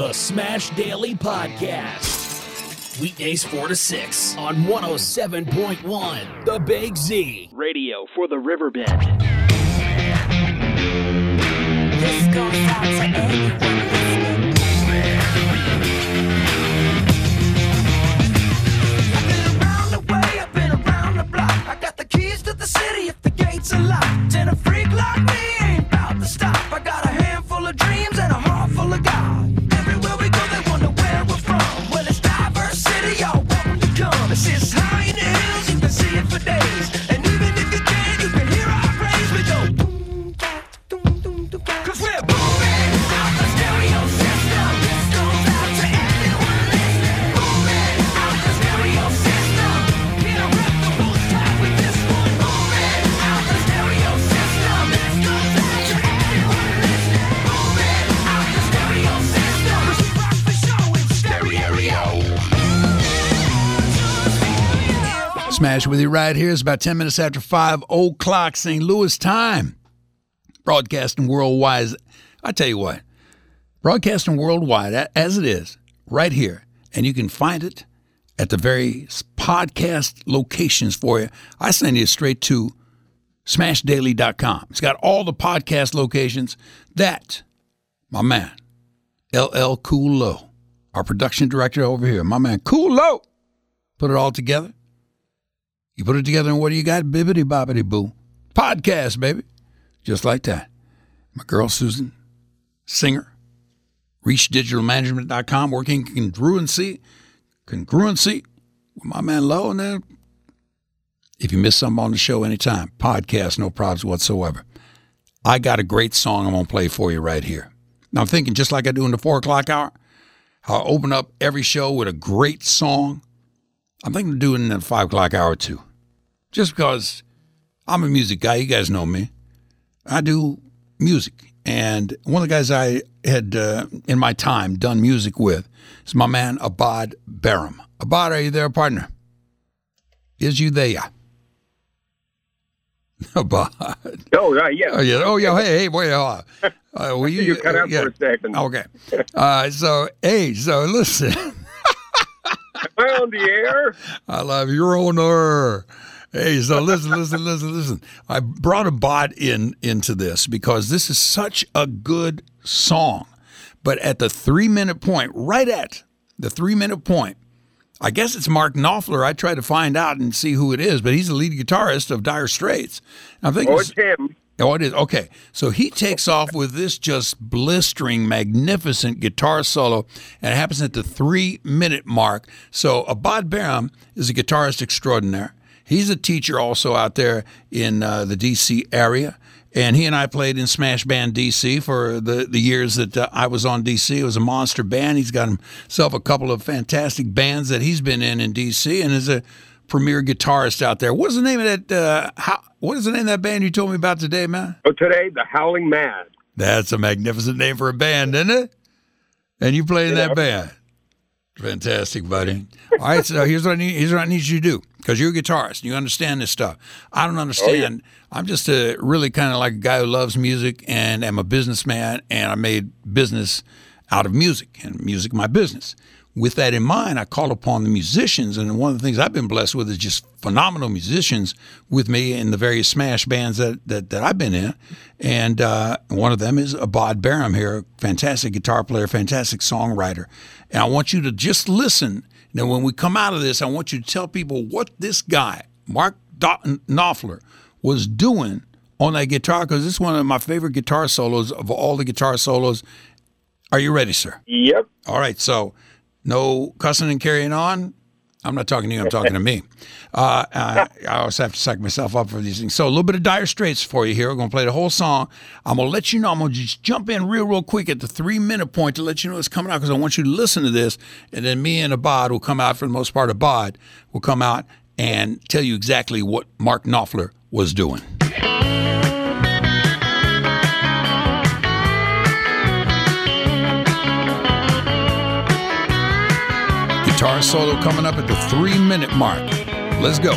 The Smash Daily Podcast. Weekdays 4 to 6 on 107.1 The Big Z. Radio for the Riverbend. This goes out to anyone listening. I've been around the way, I've been around the block. I got the keys to the city if the gates are locked. And a freak like me With you right here. It's about 10 minutes after 5 o'clock St. Louis time. Broadcasting worldwide. I tell you what, broadcasting worldwide as it is, right here. And you can find it at the various podcast locations for you. I send you straight to smashdaily.com. It's got all the podcast locations that my man, LL Cool Low, our production director over here, my man Cool Low, put it all together. You put it together, and what do you got? Bibbity bobbity boo. Podcast, baby. Just like that. My girl Susan, singer, reachdigitalmanagement.com, working congruency, congruency with my man Low. And then if you miss something on the show anytime, podcast, no problems whatsoever. I got a great song I'm going to play for you right here. Now, I'm thinking just like I do in the four o'clock hour, how I open up every show with a great song. I'm thinking of doing it in the five o'clock hour too. Just because I'm a music guy, you guys know me. I do music. And one of the guys I had uh, in my time done music with is my man Abad Barum. Abad, are you there, partner? Is you there? Abad. Oh, right, yeah. Oh yeah. Oh yeah. Hey, hey, wait. Uh, uh, will you, You cut out yeah. for a second. Okay. Uh, so hey, so listen. Am I on the air? I love your owner. Hey, so listen, listen, listen, listen. I brought Abad in into this because this is such a good song. But at the three minute point, right at the three minute point, I guess it's Mark Knopfler. I tried to find out and see who it is, but he's the lead guitarist of Dire Straits. I think Oh, it's- him. Oh, it is. Okay. So he takes off with this just blistering, magnificent guitar solo, and it happens at the three minute mark. So Abad Barum is a guitarist extraordinaire. He's a teacher also out there in uh, the D.C. area. And he and I played in Smash Band DC for the, the years that uh, I was on DC. It was a monster band. He's got himself a couple of fantastic bands that he's been in in DC and is a premier guitarist out there. What's the name of that? Uh, how, what is the name of that band you told me about today, man? Oh, today, the Howling Mad. That's a magnificent name for a band, isn't it? And you play in that band. Fantastic, buddy. All right, so here's what I need. Here's what I need you to do because you're a guitarist. and You understand this stuff. I don't oh, understand. I'm just a really kind of like a guy who loves music and am a businessman, and I made business out of music and music my business. With that in mind, I call upon the musicians, and one of the things I've been blessed with is just phenomenal musicians with me in the various smash bands that that, that I've been in, and uh, one of them is Abad Barum here, fantastic guitar player, fantastic songwriter, and I want you to just listen. Now, when we come out of this, I want you to tell people what this guy, Mark Knopfler, was doing on that guitar because it's one of my favorite guitar solos of all the guitar solos. Are you ready, sir? Yep. All right, so no cussing and carrying on. I'm not talking to you. I'm talking to me. Uh, I, I always have to psych myself up for these things. So a little bit of Dire Straits for you here. We're going to play the whole song. I'm going to let you know. I'm going to just jump in real, real quick at the three minute point to let you know it's coming out because I want you to listen to this. And then me and Abad will come out for the most part. Abad will come out and tell you exactly what Mark Knopfler was doing. Guitar solo coming up at the three minute mark. Let's go.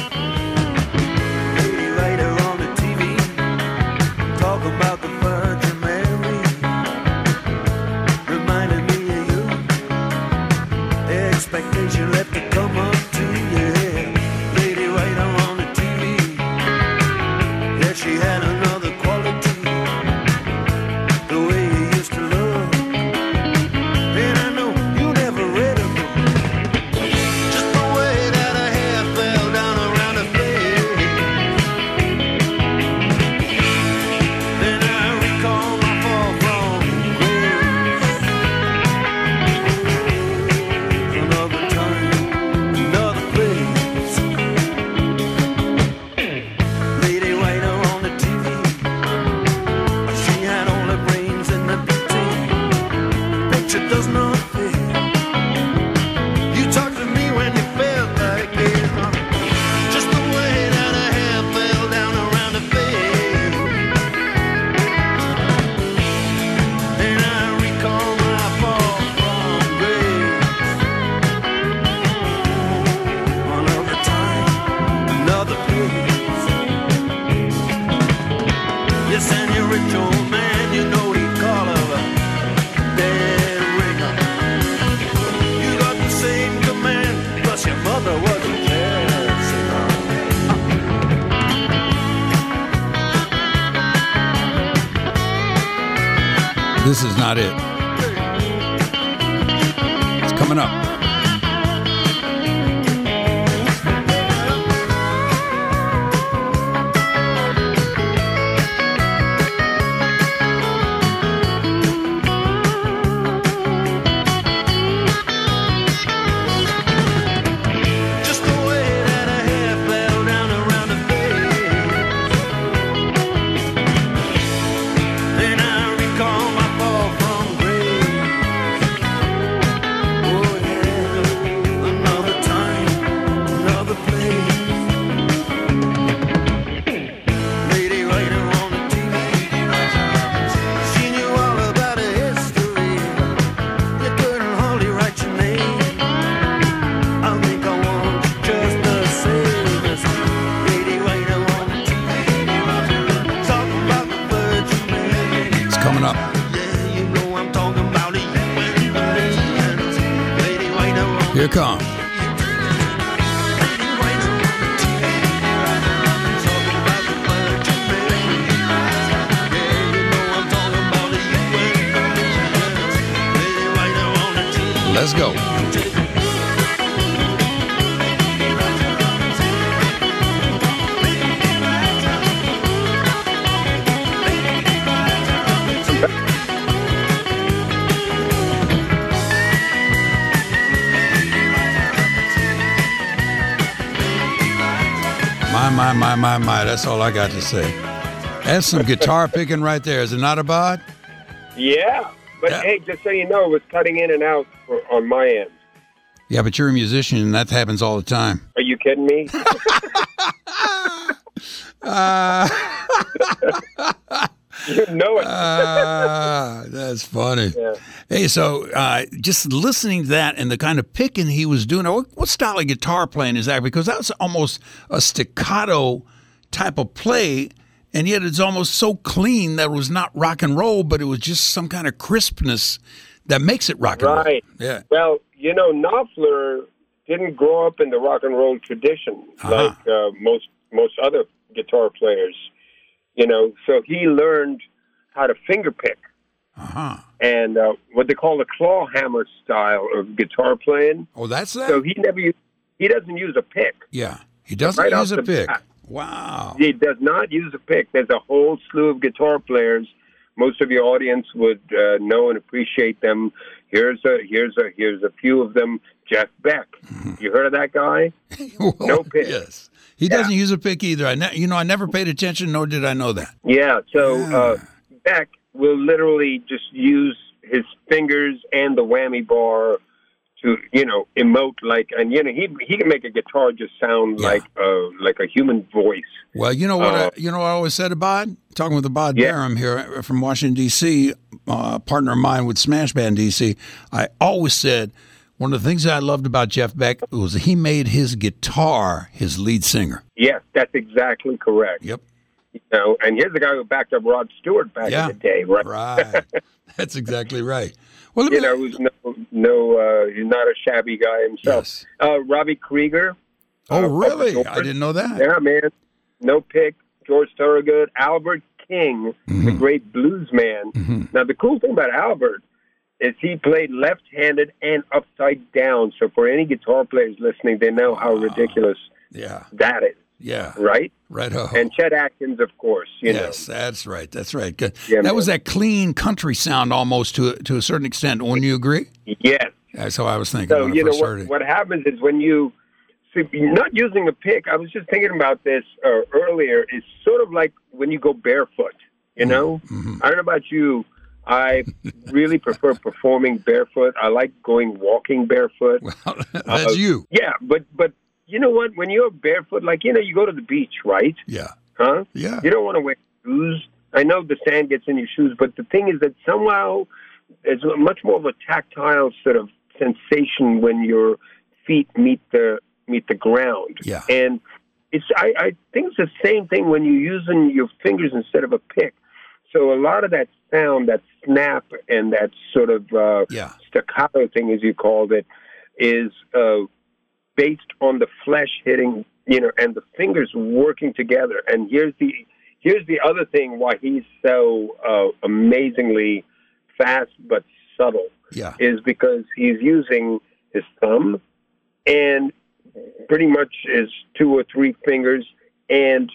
My, my. That's all I got to say. That's some guitar picking right there. Is it not Abad? Yeah. But Yeah. hey, just so you know, it was cutting in and out for, on my end. Yeah, but you're a musician and that happens all the time. Are you kidding me? Uh, you know it. Ah, that's funny. Yeah. Hey, so uh, just listening to that and the kind of picking he was doing, what, what style of guitar playing is that? Because that was almost a staccato type of play, and yet it's almost so clean that it was not rock and roll, but it was just some kind of crispness that makes it rock and roll. Right. Yeah. Well, you know, Knopfler didn't grow up in the rock and roll tradition Uh-huh. like uh, most most other guitar players. You know, so he learned how to finger pick Uh huh. and uh, what they call the claw hammer style of guitar playing. Oh, that's that. So he never he doesn't use a pick. yeah, he doesn't Right use a pick. bat. Wow. He does not use a pick. There's a whole slew of guitar players. Most of your audience would uh, know and appreciate them. Here's a here's a here's a few of them. Jeff Beck. You heard of that guy? No pick. Yes, he doesn't use a pick either. I ne- you know I never paid attention, nor did I know that. Yeah. So Yeah. uh, Beck will literally just use his fingers and the whammy bar to you know emote like, and you know he he can make a guitar just sound Yeah. like a like a human voice. Well, you know what? Uh, I, you know what I always said about talking with Abad Yeah. Barham here from Washington D.C., uh, partner of mine with Smash Band D.C. I always said one of the things that I loved about Jeff Beck was he made his guitar his lead singer. Yes, that's exactly correct. Yep. You know, and here's the guy who backed up Rod Stewart back Yeah. in the day, right? Right. That's exactly right. Well, You know, who's no, no, uh, he's not a shabby guy himself. Yes. Uh, Robbie Krieger. oh, uh, really? I didn't know that. Yeah, man. No pick. George Thorogood. Albert King, Mm-hmm. the great blues man. Now, the cool thing about Albert is he played left-handed and upside down. So for any guitar players listening, they know how ridiculous Yeah. that is, Yeah. right? Right. Oh. And Chet Atkins, of course. You Yes, that's right. That's right. Yeah, that was that clean country sound almost to a, to a certain extent. Wouldn't you agree? know. Yes. That's how I was thinking So you know what, what happens is when you see, not using a pick. I was just thinking about this uh, earlier. It's sort of like when you go barefoot. You know, Mm-hmm. I don't know about you, I really prefer performing barefoot. I like going walking barefoot. Well, That's Uh, you. Yeah, but but you know what? When you're barefoot, like you know, you go to the beach, right? Yeah. Huh? Yeah. You don't want to wear shoes. I know the sand gets in your shoes, but the thing is that somehow it's much more of a tactile sort of sensation when your feet meet the meet the ground. Yeah. And it's I, I think it's the same thing when you're using your fingers instead of a pick. So a lot of that sound, that snap, and that sort of uh, Yeah. staccato thing, as you called it, is uh, based on the flesh hitting, you know, and the fingers working together. And here's the here's the other thing why he's so uh, amazingly fast but subtle Yeah. is because he's using his thumb and pretty much his two or three fingers and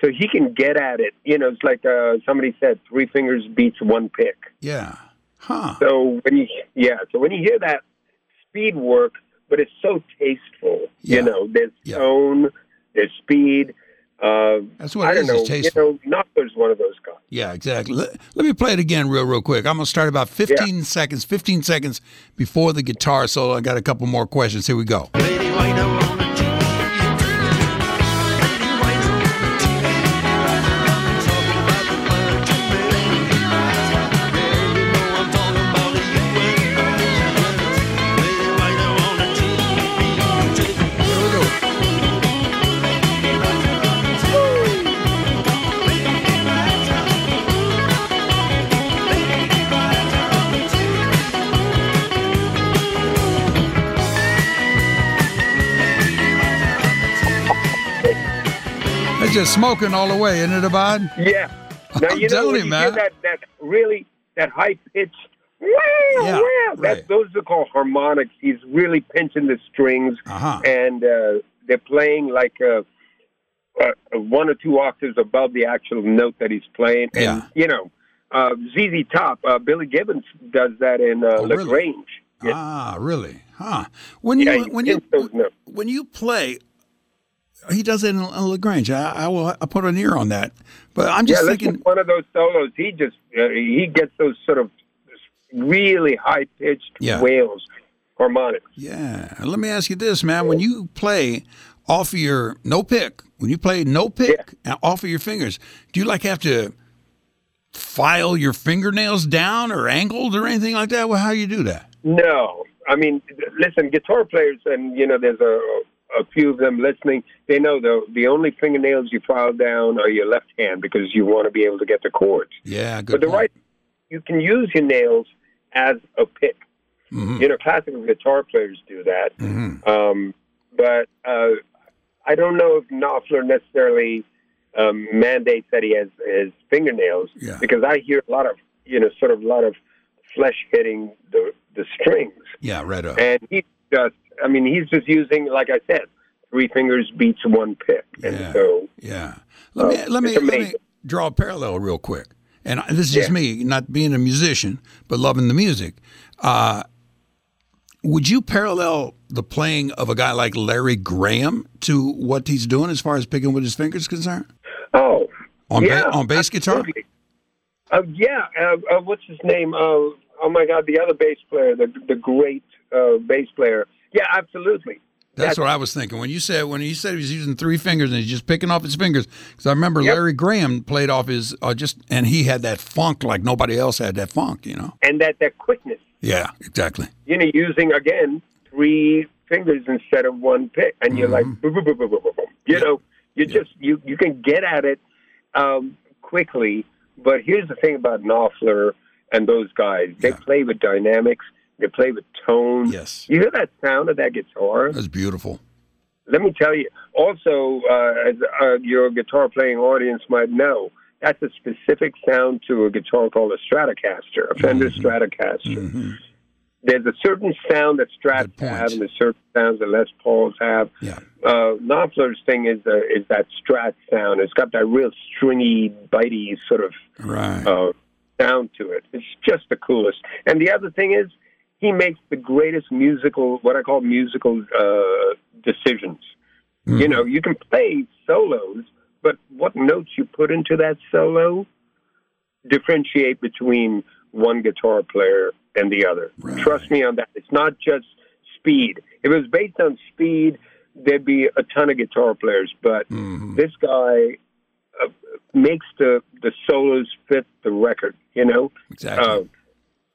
so he can get at it you know it's like uh, somebody said three fingers beats one pick Yeah. Huh. so when you yeah so when you hear that speed work but it's so tasteful Yeah. you know there's Yeah. tone there's speed uh, That's what I it don't is, know. it's tasteful. You know, Knopfler's one of those guys. Yeah, exactly. Let, let me play it again real, real quick. I'm going to start about 15 seconds, 15 seconds before the guitar solo. I got a couple more questions. Here we go. Here That's just smoking all the way, isn't it, Abad? Yeah. Now I'm you know when you, man. that that really that high pitched wow, Yeah, wow, right. those are called harmonics. He's really pinching the strings Uh-huh. and uh, they're playing like uh, uh, one or two octaves above the actual note that he's playing. And Yeah. you know, uh, ZZ Top, uh, Billy Gibbons does that in uh, Oh, really? La Grange. Ah, really? Huh. When Yeah, you he when you hits those notes. when you play, he does it in, La Grange. I, I will. I put an ear on that. But I'm just listen thinking. one of those solos. He just uh, he gets those sort of really high pitched Yeah. wails, harmonics. Yeah. Let me ask you this, man. When you play off of your no pick, when you play no pick and off of your fingers, do you like have to file your fingernails down or angled or anything like that? Well, how you do that? No, I mean, listen, guitar players, and you know, there's a a few of them listening. They know the the only fingernails you file down are your left hand because you want to be able to get the chords. Yeah, good. but the point. right, you can use your nails as a pick. Mhm. You know, classical guitar players do that. Mhm. Um, but uh, I don't know if Knopfler necessarily um, mandates that he has his fingernails Yeah. because I hear a lot of you know sort of a lot of flesh hitting the the strings, Yeah, right up. and he just I mean he's just using like I said three fingers beats one pick, and Yeah. so Yeah. Let me Uh, let me let me draw a parallel real quick. And this is just me, not being a musician, but loving the music. Uh, would you parallel the playing of a guy like Larry Graham to what he's doing as far as picking with his fingers concerned? oh On yeah, ba- on bass guitar? Uh, yeah, uh, uh, what's his name? Uh, oh my God, the other bass player, the the great uh, bass player. Yeah, absolutely. That's what I was thinking when you said when you said he was using three fingers and he's just picking off his fingers. Because I remember Yep. Larry Graham played off his uh, just and he had that funk like nobody else had that funk. You know? And that that quickness. Yeah, exactly. you know, using again three fingers instead of one pick, and you're like, boom, boom, boom, boom, boom, boom, boom. you know, you just you you can get at it um, quickly. But here's the thing about Knopfler and those guys: they Yeah. play with dynamics, they play with tone. Yes. you hear that sound of that guitar? That's beautiful. Let me tell you. Also, uh, as uh, your guitar playing audience might know, that's a specific sound to a guitar called a Stratocaster, a Fender Mm-hmm. Stratocaster. There's a certain sound that Strats have, and there's certain sounds that Les Pauls have. Yeah. Uh, Knopfler's thing is uh, is that Strat sound. It's got that real stringy, bitey sort of Right. uh, sound to it. It's just the coolest. And the other thing is, he makes the greatest musical, what I call musical uh, decisions. You know, you can play solos, but what notes you put into that solo differentiate between one guitar player and the other. Right. Trust me on that. It's not just speed. If it was based on speed, there'd be a ton of guitar players. But Mm-hmm. this guy uh, makes the the solos fit the record. You know. Exactly. Uh,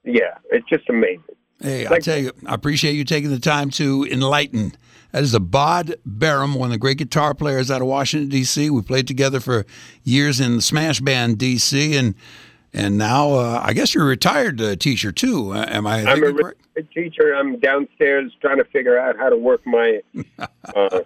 yeah, it's just amazing. Hey, I tell you, I appreciate you taking the time to enlighten. That is Abad Barham, one of the great guitar players out of Washington D.C. We played together for years in the Smash Band D.C. and and now uh, I guess you're a retired uh, teacher too. Uh, am I? I'm a retired teacher. I'm downstairs trying to figure out how to work my uh,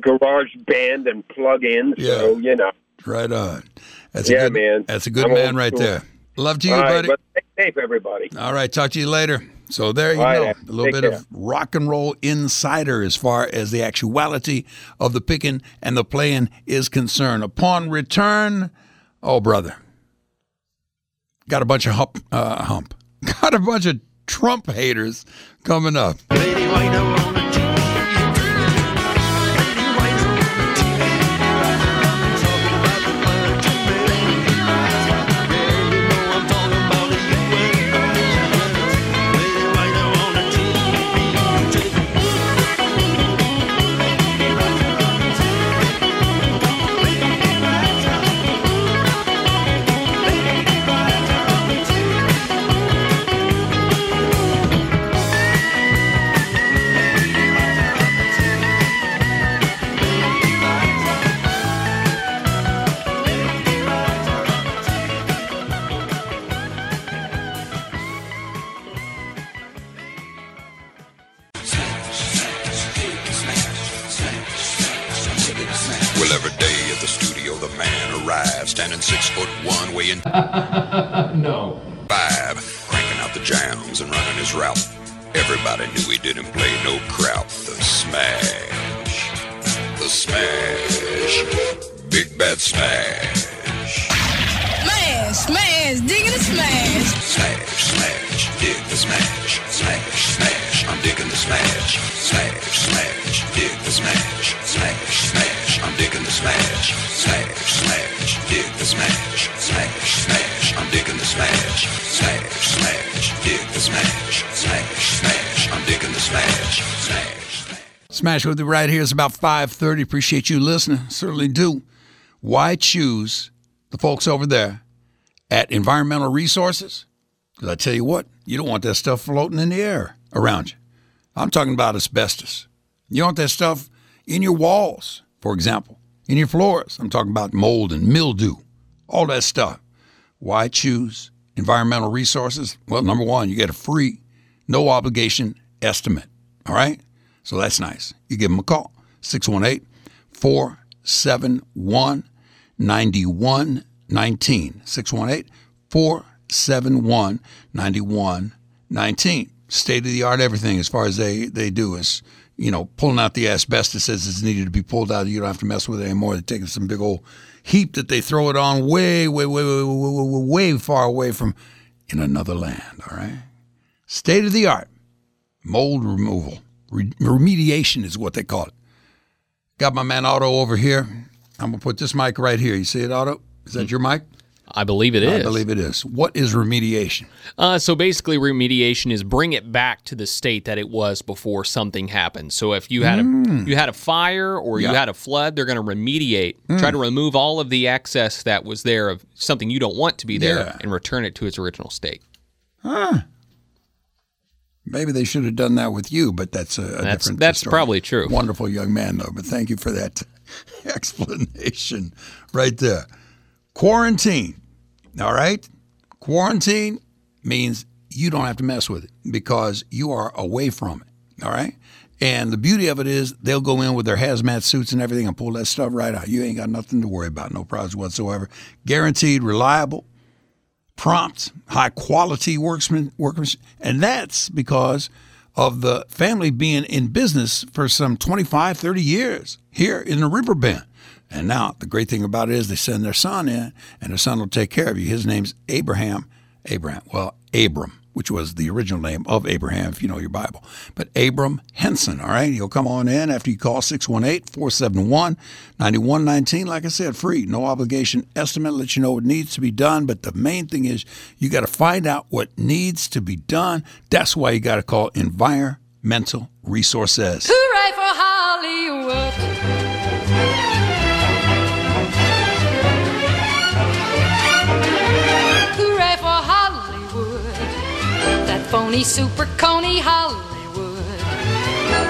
garage band and plug in. So you know. Right on. That's Yeah, a good man. That's a good I'm man right school. there. Love to you, All right, buddy. stay safe, everybody. All right, talk to you later. So there you All right, go. Ed. A little Take bit care. of rock and roll insider as far as the actuality of the picking and the playing is concerned. Upon return, oh brother, got a bunch of hump, uh, hump, got a bunch of Trump haters coming up. Smash, smash, dig the smash, smash, smash. I'm digging the smash, smash, smash, dig the smash, smash, smash. I'm digging the smash, smash, smash. Smash with you right here. It's about 5.30. Appreciate you listening. Certainly do. Why choose the folks over there at Environmental Resources? Because I tell you what, you don't want that stuff floating in the air around you. I'm talking about asbestos. You don't want that stuff in your walls, for example, in your floors. I'm talking about mold and mildew, all that stuff. Why choose Environmental Resources? Well, number one, you get a free, no obligation estimate. All right? So that's nice. You give them a call, 618 471 9119. 618 471 9119. State of the art everything as far as they, they do is, you know, pulling out the asbestos as it's needed to be pulled out. You don't have to mess with it anymore. They're taking some big old heap that they throw it on way, way, way, way, way, way, way far away from in another land. All right? State of the art mold removal. Re- remediation is what they call it. Got my man Otto over here. I'm gonna put this mic right here. You see it, Otto? Is that mm. your mic? I believe it is. I believe it is. What is remediation? Uh, so basically, remediation is bring it back to the state that it was before something happened. So if you had a you had a fire or you Mm. Yeah. Mm. had a flood, they're going to remediate, try to remove all of the excess that was there of something you don't want to be there, Yeah. and return it to its original state. Huh. Maybe they should have done that with you, but that's a, a That's- different. that's story. probably true. Wonderful young man, though. But thank you for that explanation right there. Quarantine. All right. Quarantine means you don't have to mess with it because you are away from it. All right. And the beauty of it is they'll go in with their hazmat suits and everything and pull that stuff right out. You ain't got nothing to worry about, no problems whatsoever. Guaranteed, reliable, prompt, high quality workman, workmanship. And that's because of the family being in business for some 25, 30 years here in the river bend. And now the great thing about it is they send their son in, and their son will take care of you. His name's Abraham. Abraham. Well, Abram. which was the original name of Abraham, if you know your Bible. But Abram Henson, all right? He'll come on in after you call 618 471 9119. Like I said, free, no obligation estimate, let you know what needs to be done. But the main thing is you got to find out what needs to be done. That's why you got to call Environmental Resources. Hooray for Hollywood! Phony super coney Hollywood.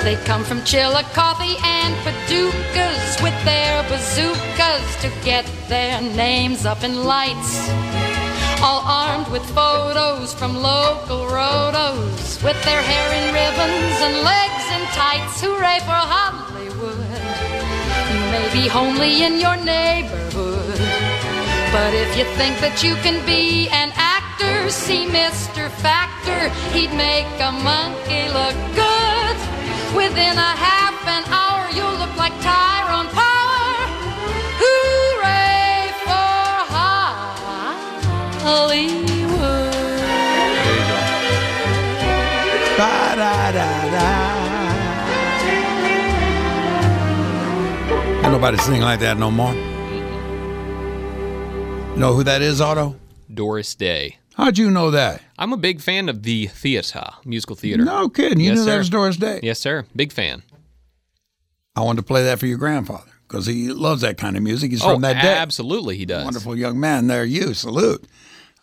They come from Chillicothe and Paducahs with their bazookas to get their names up in lights. All armed with photos from local rotos, with their hair in ribbons and legs in tights. Hooray for Hollywood! You may be homely in your neighborhood, but if you think that you can be an actor, see Mr. Factor, he'd make a monkey look good. Within a half an hour, you'll look like Tyrone Power. Hooray for Hollywood! Ain't nobody sing like that no more. Know who that is, Otto? Doris Day. How'd you know that? I'm a big fan of the theater, musical theater. No kidding. You Yes, knew that was Doris Day. Yes, sir. Big fan. I wanted to play that for your grandfather because he loves that kind of music. He's oh, from that day. absolutely, he does. Wonderful young man there. You salute.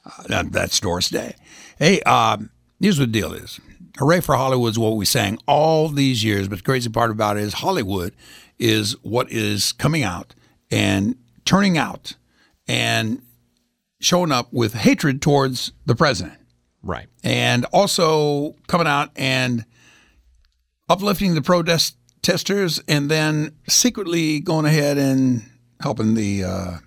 Uh, that, that's Doris Day. Hey, um, here's what the deal is. Hooray for Hollywood is what we sang all these years, but the crazy part about it is Hollywood is what is coming out and turning out and showing up with hatred towards the president. Right. and also coming out and uplifting the protesters and then secretly going ahead and helping the uh,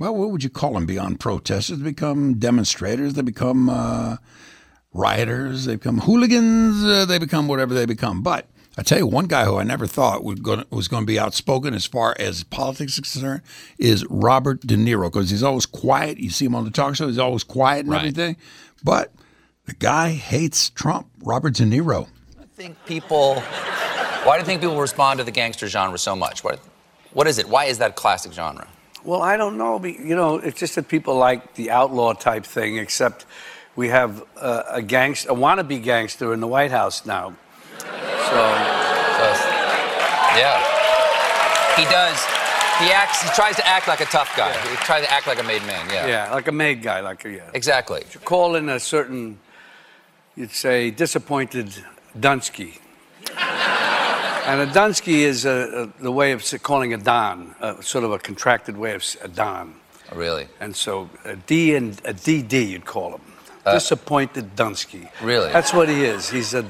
well what would you call them beyond protesters? They become demonstrators. They become uh, rioters. They become hooligans. Uh, they become whatever they become. But I tell you, one guy who I never thought would go, was going to be outspoken as far as politics is concerned is Robert De Niro because he's always quiet. You see him on the talk show; he's always quiet and Right. everything. But the guy hates Trump. Robert De Niro. I think people why do you think people respond to the gangster genre so much what, what is it why is that classic genre Well, I don't know. be- You know, it's just that people like the outlaw type thing, except we have uh, a gangster, a wannabe gangster in the White House now. So, So, yeah he does he acts he tries to act like a tough guy he tries to act like a made man yeah, yeah, like a made guy, like a, yeah. exactly You Call in a certain, you'd say, disappointed Dunsky. and a Dunsky is a, a, the way of calling a Don, a, sort of a contracted way of a Don. Oh, really And so a D and a DD, you'd call him. Uh, disappointed Dunsky. Really? That's what he is. He's a,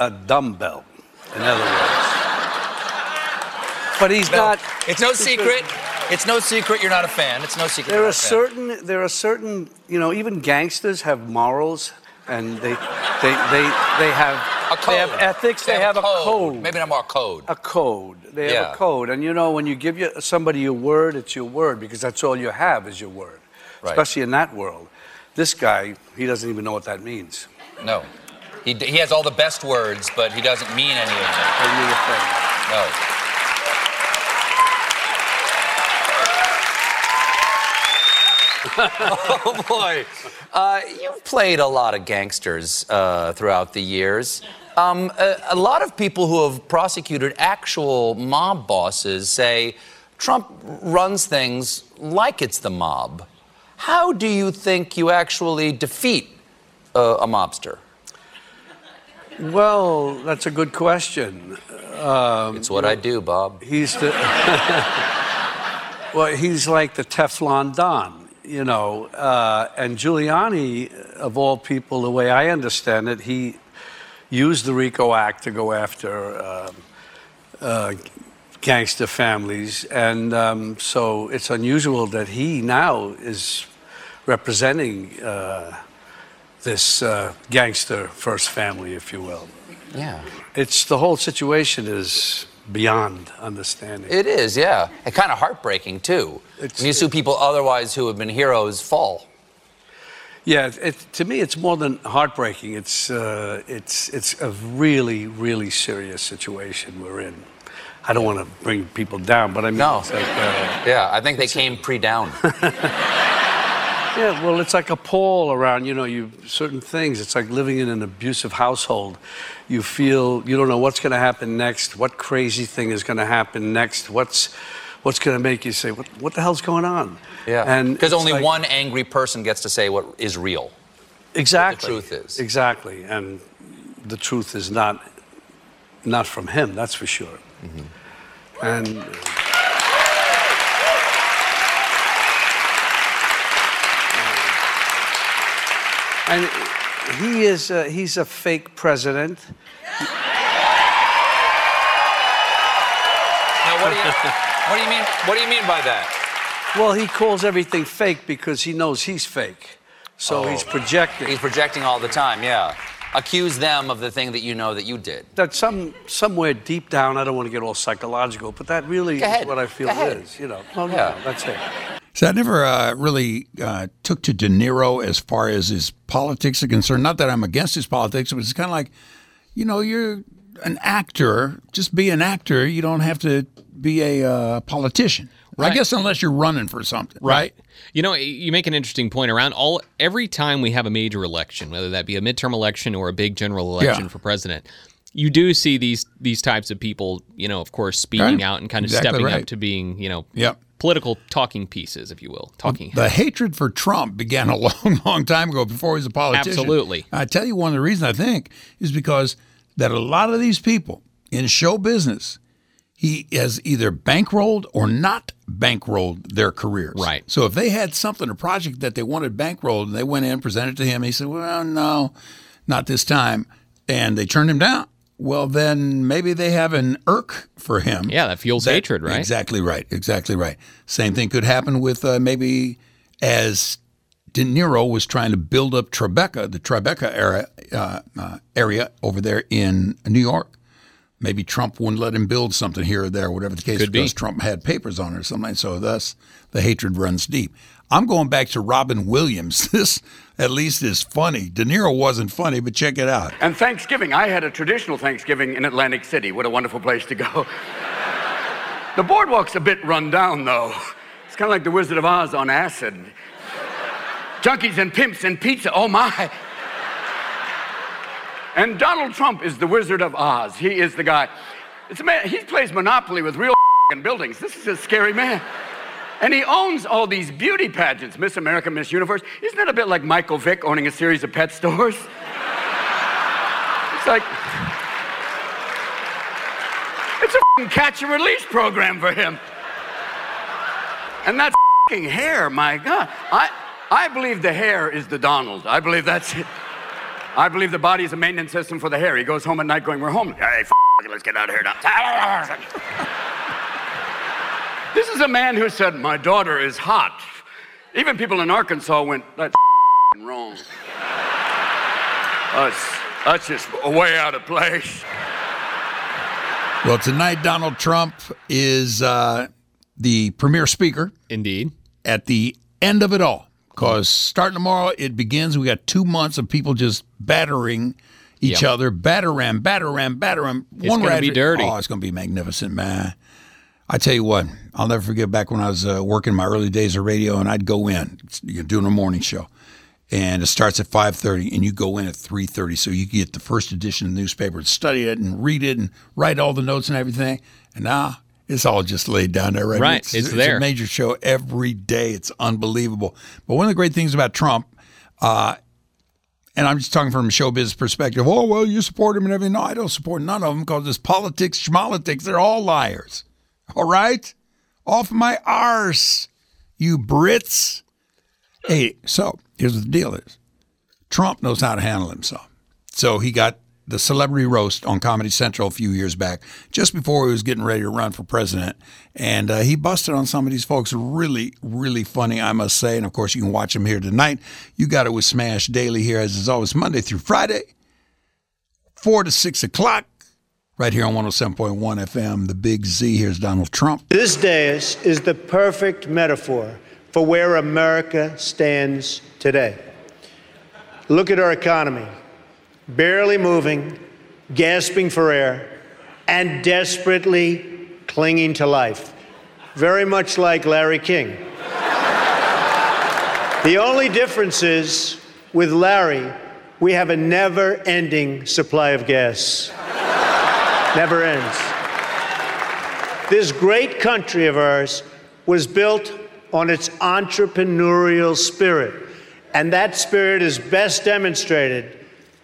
a dumbbell, in other words. But he's no, not. it's no secret it's no secret you're not a fan it's no secret There are not a fan. certain. There are certain. You know, even gangsters have morals, and they, they, they, they have. a code They have ethics. They, have, a code. maybe not more a code a code. They have a code, and you know, when you give you, somebody your word, it's your word because that's all you have is your word. Right. Especially in that world. This guy, he doesn't even know what that means. no he, he has all the best words but he doesn't mean any of them Doesn't mean a thing. no oh boy. Uh, you've played a lot of gangsters uh, throughout the years. Um, a, a lot of people who have prosecuted actual mob bosses say Trump runs things like it's the mob. How do you think you actually defeat uh, a mobster? Well, that's a good question. it's what I do, Bob. He's the. well, he's like the Teflon Don, you know. Uh, and Giuliani, of all people, the way I understand it, he used the RICO Act to go after um uh, gangster families. And um, so it's unusual that he now is representing uh, this uh, gangster first family, if you will. Yeah. It's the whole situation is beyond understanding. It is, yeah. And kind of heartbreaking, too. It's- when you see people otherwise who have been heroes fall. Yeah, it, it, to me, it's more than heartbreaking. It's uh, it's it's a really really serious situation we're in. I don't want to bring people down, but I mean, No. it's like, uh, Yeah, I think they came pre-down. yeah, well, it's like a pall around. You know, you certain things. It's like living in an abusive household. You feel you don't know what's going to happen next. What crazy thing is going to happen next? What's what's going to make you say, what, what the hell's going on? Yeah, and because only like- one angry person gets to say what is real. exactly The truth is. exactly, and the truth is not not from him. That's for sure. Mm-hmm. And and he is uh, he's a fake president. Now, what do you, what do you mean? What do you mean by that? Well, he calls everything fake because he knows he's fake. So he's projecting. He's projecting all the time. Yeah, accuse them of the thing that you know that you did. that some somewhere deep down, I don't want to get all psychological, but that really is what I feel Go ahead. it is. You know, well, Yeah. yeah, that's it. So I never uh, really uh, took to De Niro as far as his politics are concerned. Not that I'm against his politics, but it's kind of like, you know, you're an actor. Just be an actor. You don't have to be a uh, politician. I guess unless you're running for something, right? You know, you make an interesting point around all every time we have a major election, whether that be a midterm election or a big general election Yeah. for president. You do see these these types of people, you know, of course, speaking Right. out and kind of Exactly stepping right. up to being, you know, Yep. Political talking pieces, if you will, talking. The hatred for Trump began a long, long time ago before he was a politician. Absolutely. I tell you, one of the reasons I think is because that a lot of these people in show business, he has either bankrolled or not bankrolled their careers. Right. So if they had something, a project that they wanted bankrolled, and they went in, presented it to him, he said, "Well, no, not this time," and they turned him down. Well, then maybe they have an irk for him. Yeah, that fuels That- hatred, right? Exactly right. Exactly right. Same thing could happen with uh, maybe as De Niro was trying to build up Tribeca, the Tribeca era, uh, uh, area over there in New York. Maybe Trump wouldn't let him build something here or there, whatever the case, Could be. Trump had papers on it or something. So thus, the hatred runs deep. I'm going back to Robin Williams. This, at least, is funny. De Niro wasn't funny, but check it out. And Thanksgiving, I had a traditional Thanksgiving in Atlantic City. What a wonderful place to go. The boardwalk's a bit run down, though. It's kind of like the Wizard of Oz on acid. Junkies and pimps and pizza, oh my. And Donald Trump is the Wizard of Oz. He is the guy. It's a man, he plays Monopoly with real buildings. This is a scary man. And he owns all these beauty pageants Miss America, Miss Universe. Isn't that a bit like Michael Vick owning a series of pet stores? It's like, it's a catch and release program for him. And that hair, my God. I, I believe the hair is the Donald. I believe that's it. I believe the body is a maintenance system for the hair. He goes home at night going, We're home. Hey, f- it, let's get out of here now. This is a man who said, My daughter is hot. Even people in Arkansas went, That's f***ing wrong. That's, that's just way out of place. Well, tonight, Donald Trump is uh, the premier speaker. Indeed. At the end of it all, because starting tomorrow, it begins. We got two months of people just battering each Yep. other, batter ram, batter ram, batter ram. It's gonna be dirty. Oh, it's going to be magnificent, man. I tell you what, I'll never forget back when I was uh, working my early days of radio, and I'd go in, you know, doing a morning show, and it starts at five thirty, and you go in at three thirty, so you get the first edition of the newspaper, and study it, and read it, and write all the notes and everything. And now it's all just laid down there, right? Right, It's, it's a there. major show every day. It's unbelievable. But one of the great things about Trump, uh, and I'm just talking from a show business perspective. Oh well, you support him and everything. No, I don't support none of them because it's politics, schmolitics. They're all liars. All right, off my arse, you Brits. Hey, so here's what the deal is. Trump knows how to handle himself. So he got the celebrity roast on Comedy Central a few years back, just before he was getting ready to run for president. And uh, he busted on some of these folks. Really, really funny, I must say. And of course, you can watch him here tonight. You got it with Smash Daily here, as is always, Monday through Friday, 4 to 6 o'clock, right here on 107.1 FM. The Big Z. Here's Donald Trump. This dais is the perfect metaphor for where America stands today. Look at our economy barely moving, gasping for air, and desperately clinging to life. Very much like Larry King. the only difference is with Larry, we have a never ending supply of gas. never ends. This great country of ours was built on its entrepreneurial spirit. And that spirit is best demonstrated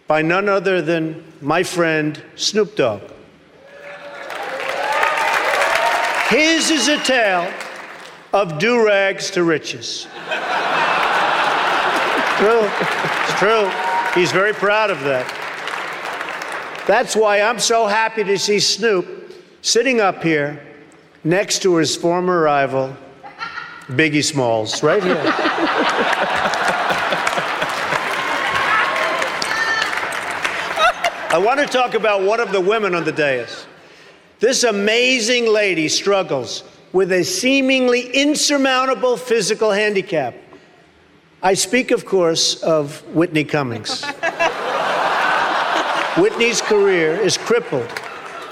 by none other than my friend Snoop Dogg. His is a tale of do rags to riches. true. It's true. He's very proud of that. That's why I'm so happy to see Snoop sitting up here next to his former rival, Biggie Smalls, right here. I want to talk about one of the women on the dais. This amazing lady struggles with a seemingly insurmountable physical handicap. I speak, of course, of Whitney Cummings. Whitney's career is crippled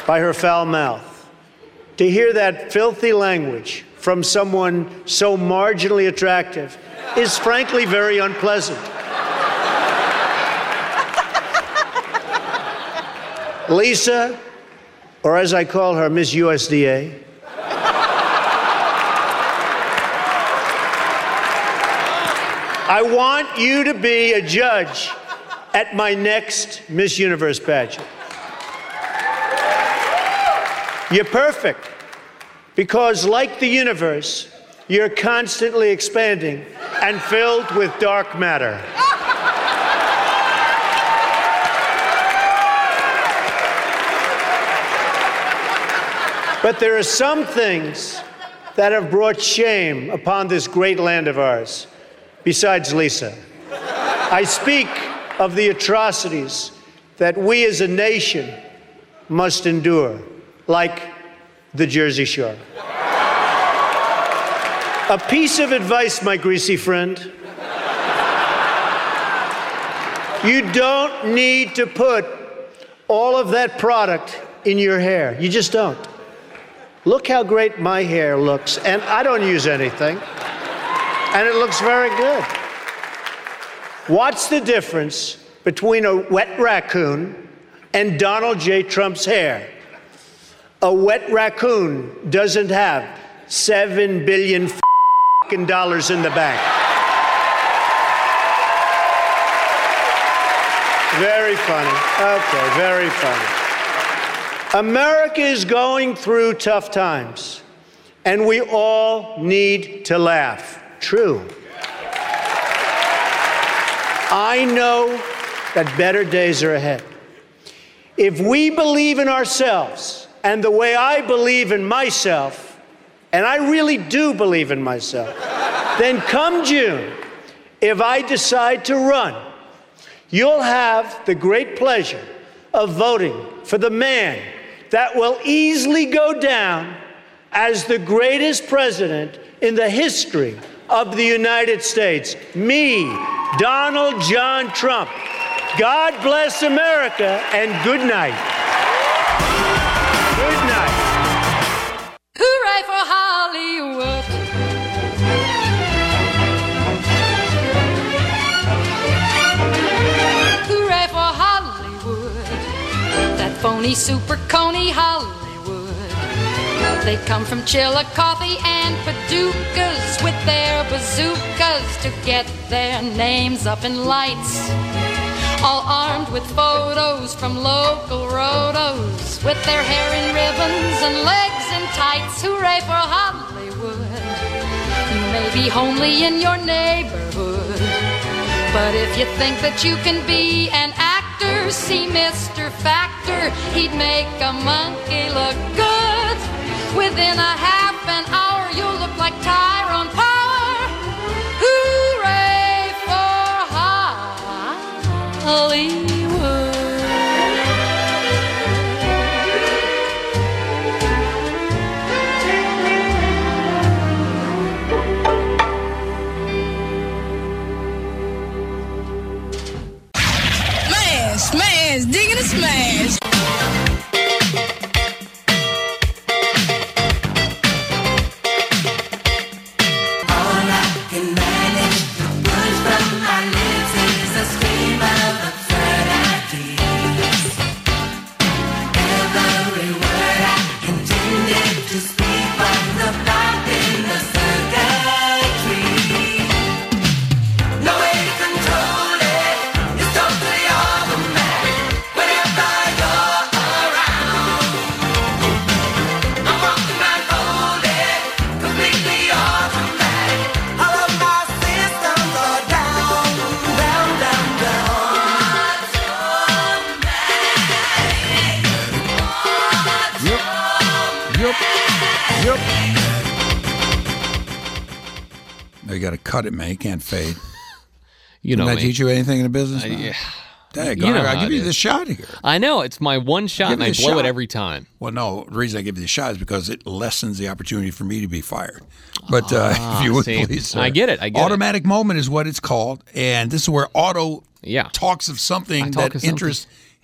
by her foul mouth. To hear that filthy language from someone so marginally attractive is frankly very unpleasant. Lisa, or as I call her, Miss USDA. I want you to be a judge at my next Miss Universe pageant. You're perfect because, like the universe, you're constantly expanding and filled with dark matter. But there are some things that have brought shame upon this great land of ours, besides Lisa. I speak of the atrocities that we as a nation must endure, like the Jersey Shore. A piece of advice, my greasy friend. You don't need to put all of that product in your hair. You just don't. Look how great my hair looks, and I don't use anything, and it looks very good. What's the difference between a wet raccoon and Donald J. Trump's hair? A wet raccoon doesn't have seven billion dollars in the bank. Very funny. Okay, very funny. America is going through tough times, and we all need to laugh. True. I know that better days are ahead. If we believe in ourselves and the way I believe in myself, and I really do believe in myself, then come June, if I decide to run, you'll have the great pleasure of voting for the man that will easily go down as the greatest president in the history of the United States. Me, Donald John Trump. God bless America and good night. Good night. Hooray for Hollywood! Phony super coney Hollywood. They come from Chillicothe and Paducahs with their bazookas to get their names up in lights. All armed with photos from local rotos, with their hair in ribbons and legs in tights. Hooray for Hollywood! You may be homely in your neighborhood, but if you think that you can be an actor, see Mr. Factor, he'd make a monkey look good. Within a half an hour, you'll look like Tyrone Power. Hooray for Hollywood! Got to cut it, man. You can't fade. You know Didn't I me. teach you anything in the business? Uh, man? yeah. Dang, You know I, give you is. the shot here. I know it's my one shot, and I blow shot. it every time. Well, no, the reason I give you the shot is because it lessens the opportunity for me to be fired. But uh, Ah, if you would see. please, sir. I get it, I get it. Automatic moment is what it's called, and this is where Auto Yeah. talks of something talk that of something.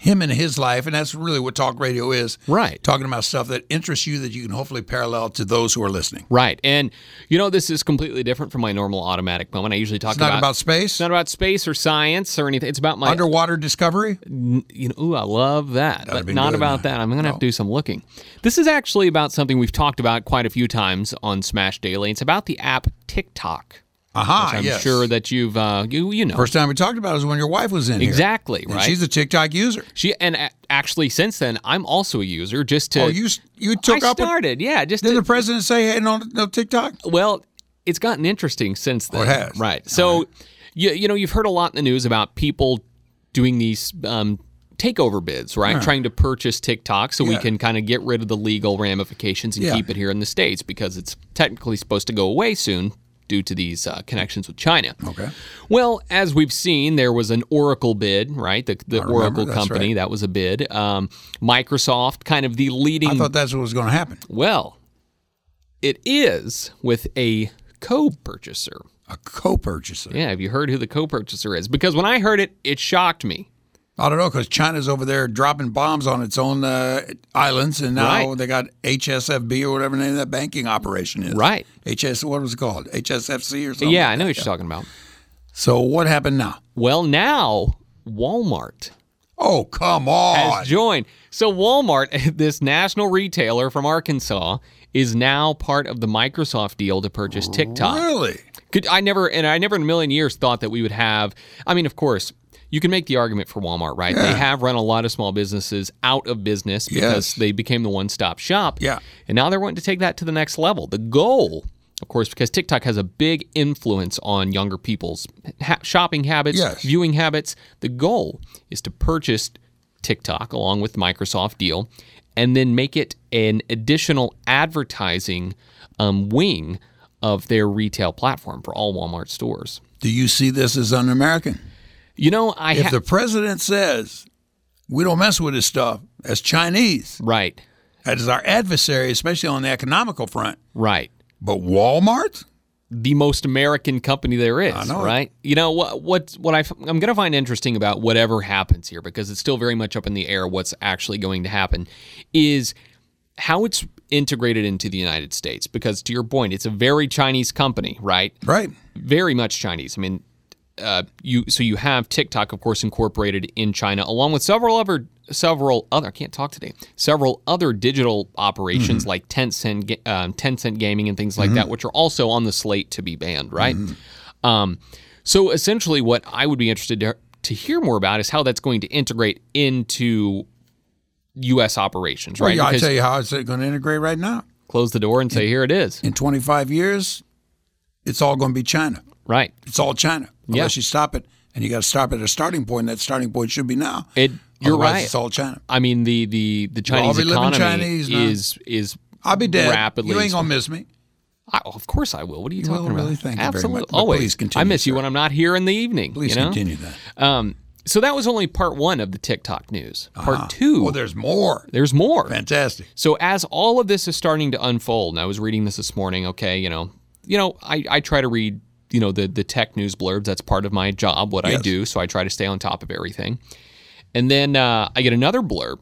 Him and his life, and that's really what talk radio is. Right. Talking about stuff that interests you that you can hopefully parallel to those who are listening. Right. And you know, this is completely different from my normal automatic moment. I usually talk It's not about, about space, it's not about space or science or anything. It's about my underwater discovery. you know, ooh, I love that. That'd But not good, about that. I'm going to have to do some looking. This is actually about something we've talked about quite a few times on Smash Daily. It's about the app TikTok. Aha, which I'm yes. sure that you've uh, you you know First time we talked about it was when your wife was in here. exactly And right. she's a TikTok user. she and a- actually since then I'm also a user. Just to oh, you you took I up. with- started yeah. Just did to, the president say, "Hey, no, no TikTok"? Well, it's gotten interesting since then. Oh, it has? Right. So, You, you know, you've heard a lot in the news about people doing these um, takeover bids, right? Yeah. Trying to purchase TikTok so we can kind of get rid of the legal ramifications and Yeah. keep it here in the States because it's technically supposed to go away soon due to these uh, connections with China. Okay. Well, as we've seen, there was an Oracle bid, right? The, the Oracle company, right. that was a bid. Um, Microsoft, kind of the leading. I thought that's what was going to happen. Well, it is with a co-purchaser. A co-purchaser. Yeah, have you heard who the co-purchaser is? Because when I heard it, it shocked me. I don't know because China's over there dropping bombs on its own uh, islands, and now Right. they got HSFB or whatever the name of that banking operation is. Right. HS. What was it called? HSFC or something. yeah, I know what you're talking about. So what happened now? Well, now Walmart Oh, come on. has joined. So Walmart, this national retailer from Arkansas, is now part of the Microsoft deal to purchase TikTok. Really? Could I never and I never in a million years thought that we would have I mean, of course, you can make the argument for Walmart, right? They have run a lot of small businesses out of business because Yes. they became the one-stop shop. Yeah. And now they're wanting to take that to the next level. The goal, of course, because TikTok has a big influence on younger people's ha- shopping habits, Yes. viewing habits. The goal is to purchase TikTok along with the Microsoft deal and then make it an additional advertising um, wing of their retail platform for all Walmart stores. Do you see this as un-American? You know, I If ha- the president says we don't mess with this stuff as Chinese, right, as our adversary, especially on the economical front, right. but Walmart? the most American company there is, I know it. right? You know what? What? What I, am going to find interesting about whatever happens here, because it's still very much up in the air what's actually going to happen, is how it's integrated into the United States. Because to your point, it's a very Chinese company, right? Right. Very much Chinese. I mean, uh, you so you have TikTok, of course, incorporated in China, along with several other several other. I can't talk today. Several other digital operations like Tencent, um, Tencent Gaming, and things like that, which are also on the slate to be banned. Right. Um, so essentially, what I would be interested to, to hear more about is how that's going to integrate into U.S. operations. Well, Right. yeah, I tell you how it's going to integrate right now. close the door and say, "Here it is." In 25 years, it's all going to be China. Right. It's all China. Yeah. Unless you stop it, and you got to stop at a starting point. And that starting point should be now. It. You're Otherwise, right. It's all China. I mean, the the the Chinese living economy Chinese is is I'll be dead. rapidly. You ain't gonna miss me. I, of course I will. What are you, You talking about? really? Thank you very Absolutely, much. Always. continue, I miss you when I'm not here in the evening. Please you know? continue that. Um, so that was only part one of the TikTok news. Part two. Oh, there's more. there's more. Fantastic. So as all of this is starting to unfold, and I was reading this this morning. Okay, you know, you know, I, I try to read, you know, the the tech news blurbs. That's part of my job, what I do. So I try to stay on top of everything. And then uh, I get another blurb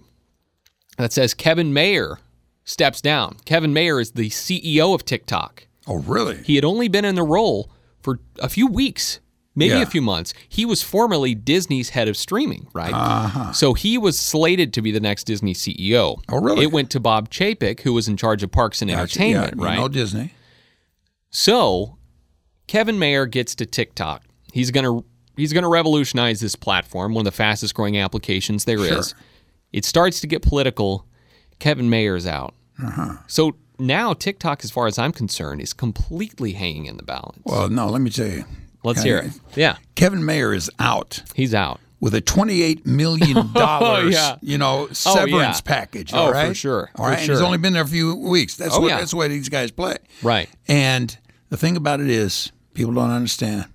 that says Kevin Mayer steps down. Kevin Mayer is the CEO of TikTok. Oh, really? He had only been in the role for a few weeks, maybe Yeah. a few months. He was formerly Disney's head of streaming, right? So he was slated to be the next Disney CEO. Uh-huh. Oh, really? It went to Bob Chapek, who was in charge of parks and Gotcha. entertainment, yeah, right? Know Disney. So Kevin Mayer gets to TikTok. He's gonna he's gonna revolutionize this platform, one of the fastest growing applications there is. Sure. It starts to get political. Kevin Mayer's out. Uh-huh. So now TikTok, as far as I'm concerned, is completely hanging in the balance. Well, no. Let me tell you. Let's hear it. Yeah, Kevin Mayer is out, he's out. with a twenty-eight million dollars, Oh, yeah. you know, Oh, severance yeah. package. Oh, all for sure, All for right, and he's only been there a few weeks. That's Oh, what yeah. that's the way these guys play. Right. And the thing about it is, people don't understand.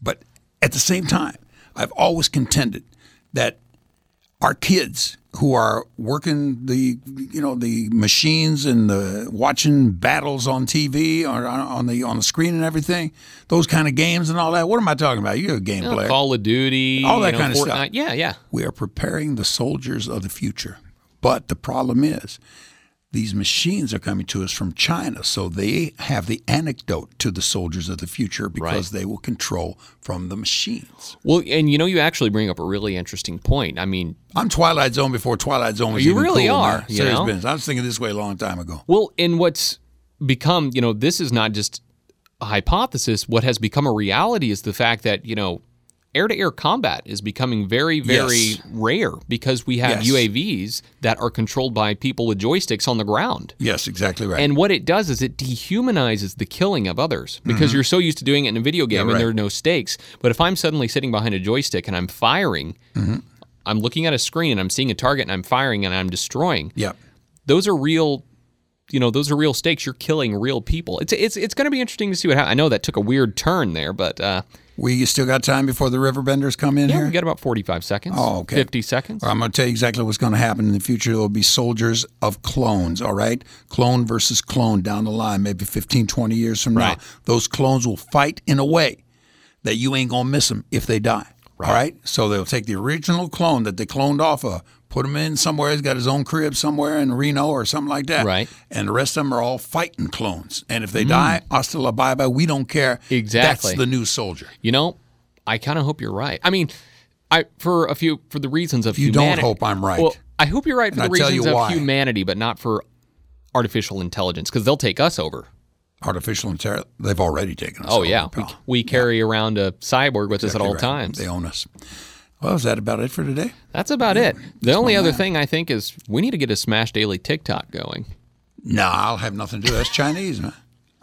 But at the same time, I've always contended that our kids who are working the you know the machines and the watching battles on TV or on the on the screen and everything, those kind of games and all that. What am I talking about? You're a game You know, player. Call of Duty, All that you know, kind of stuff. Yeah, yeah. We are preparing the soldiers of the future. But the problem is, these machines are coming to us from China, so they have the anecdote to the soldiers of the future because they will control from the machines. Well, and you know, you actually bring up a really interesting point. I mean, I'm Twilight Zone before Twilight Zone was You even really cool, are, man. you Serious know? business. I was thinking this way a long time ago. Well, and what's become, you know, this is not just a hypothesis. What has become a reality is the fact that, you know, air to air combat is becoming very, very Yes. rare because we have Yes. UAVs that are controlled by people with joysticks on the ground. Yes, exactly right. And what it does is it dehumanizes the killing of others because Mhm. you're so used to doing it in a video game Yeah, and right. there are no stakes. But if I'm suddenly sitting behind a joystick and I'm firing, Mhm. I'm looking at a screen and I'm seeing a target and I'm firing and I'm destroying. Yep. Those are real you know, those are real stakes. You're killing real people. It's it's it's going to be interesting to see what happens. I know that took a weird turn there, but uh, we still got time before the Riverbenders come in yeah, here. we got about 45 seconds. Oh, okay. 50 seconds. Well, I'm going to tell you exactly what's going to happen in the future. There will be soldiers of clones, all right? Clone versus clone down the line, maybe 15, 20 years from Right. now. Those clones will fight in a way that you ain't going to miss them if they die, all right? So they'll take the original clone that they cloned off of, put him in somewhere. He's got his own crib somewhere in Reno or something like that. Right. And the rest of them are all fighting clones. And if they Mm. die, hasta la bye bye. We don't care. Exactly. That's the new soldier. You know, I kind of hope you're right. I mean, I for a few for the reasons of You don't hope I'm right. Well, I hope you're right for And the I tell reasons you of why. humanity, but not for artificial intelligence because they'll take us over. Artificial intelligence, they've already taken us. Oh over, yeah, we, we carry around a cyborg with us at Exactly all right. times. They own us. Well, is that about it for today? That's about it. The only other thing I think is we need to get a Smash Daily TikTok going. No, I'll have nothing to do. That's Chinese, man.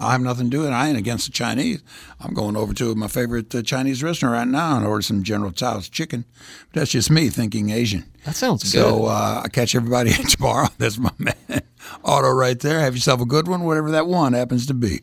I have nothing to do, and I ain't against the Chinese. I'm going over to my favorite uh, Chinese restaurant right now and order some General Tso's chicken. But that's just me thinking Asian. That sounds So good. uh, I catch everybody tomorrow. That's my man. Auto right there. Have yourself a good one, whatever that one happens to be.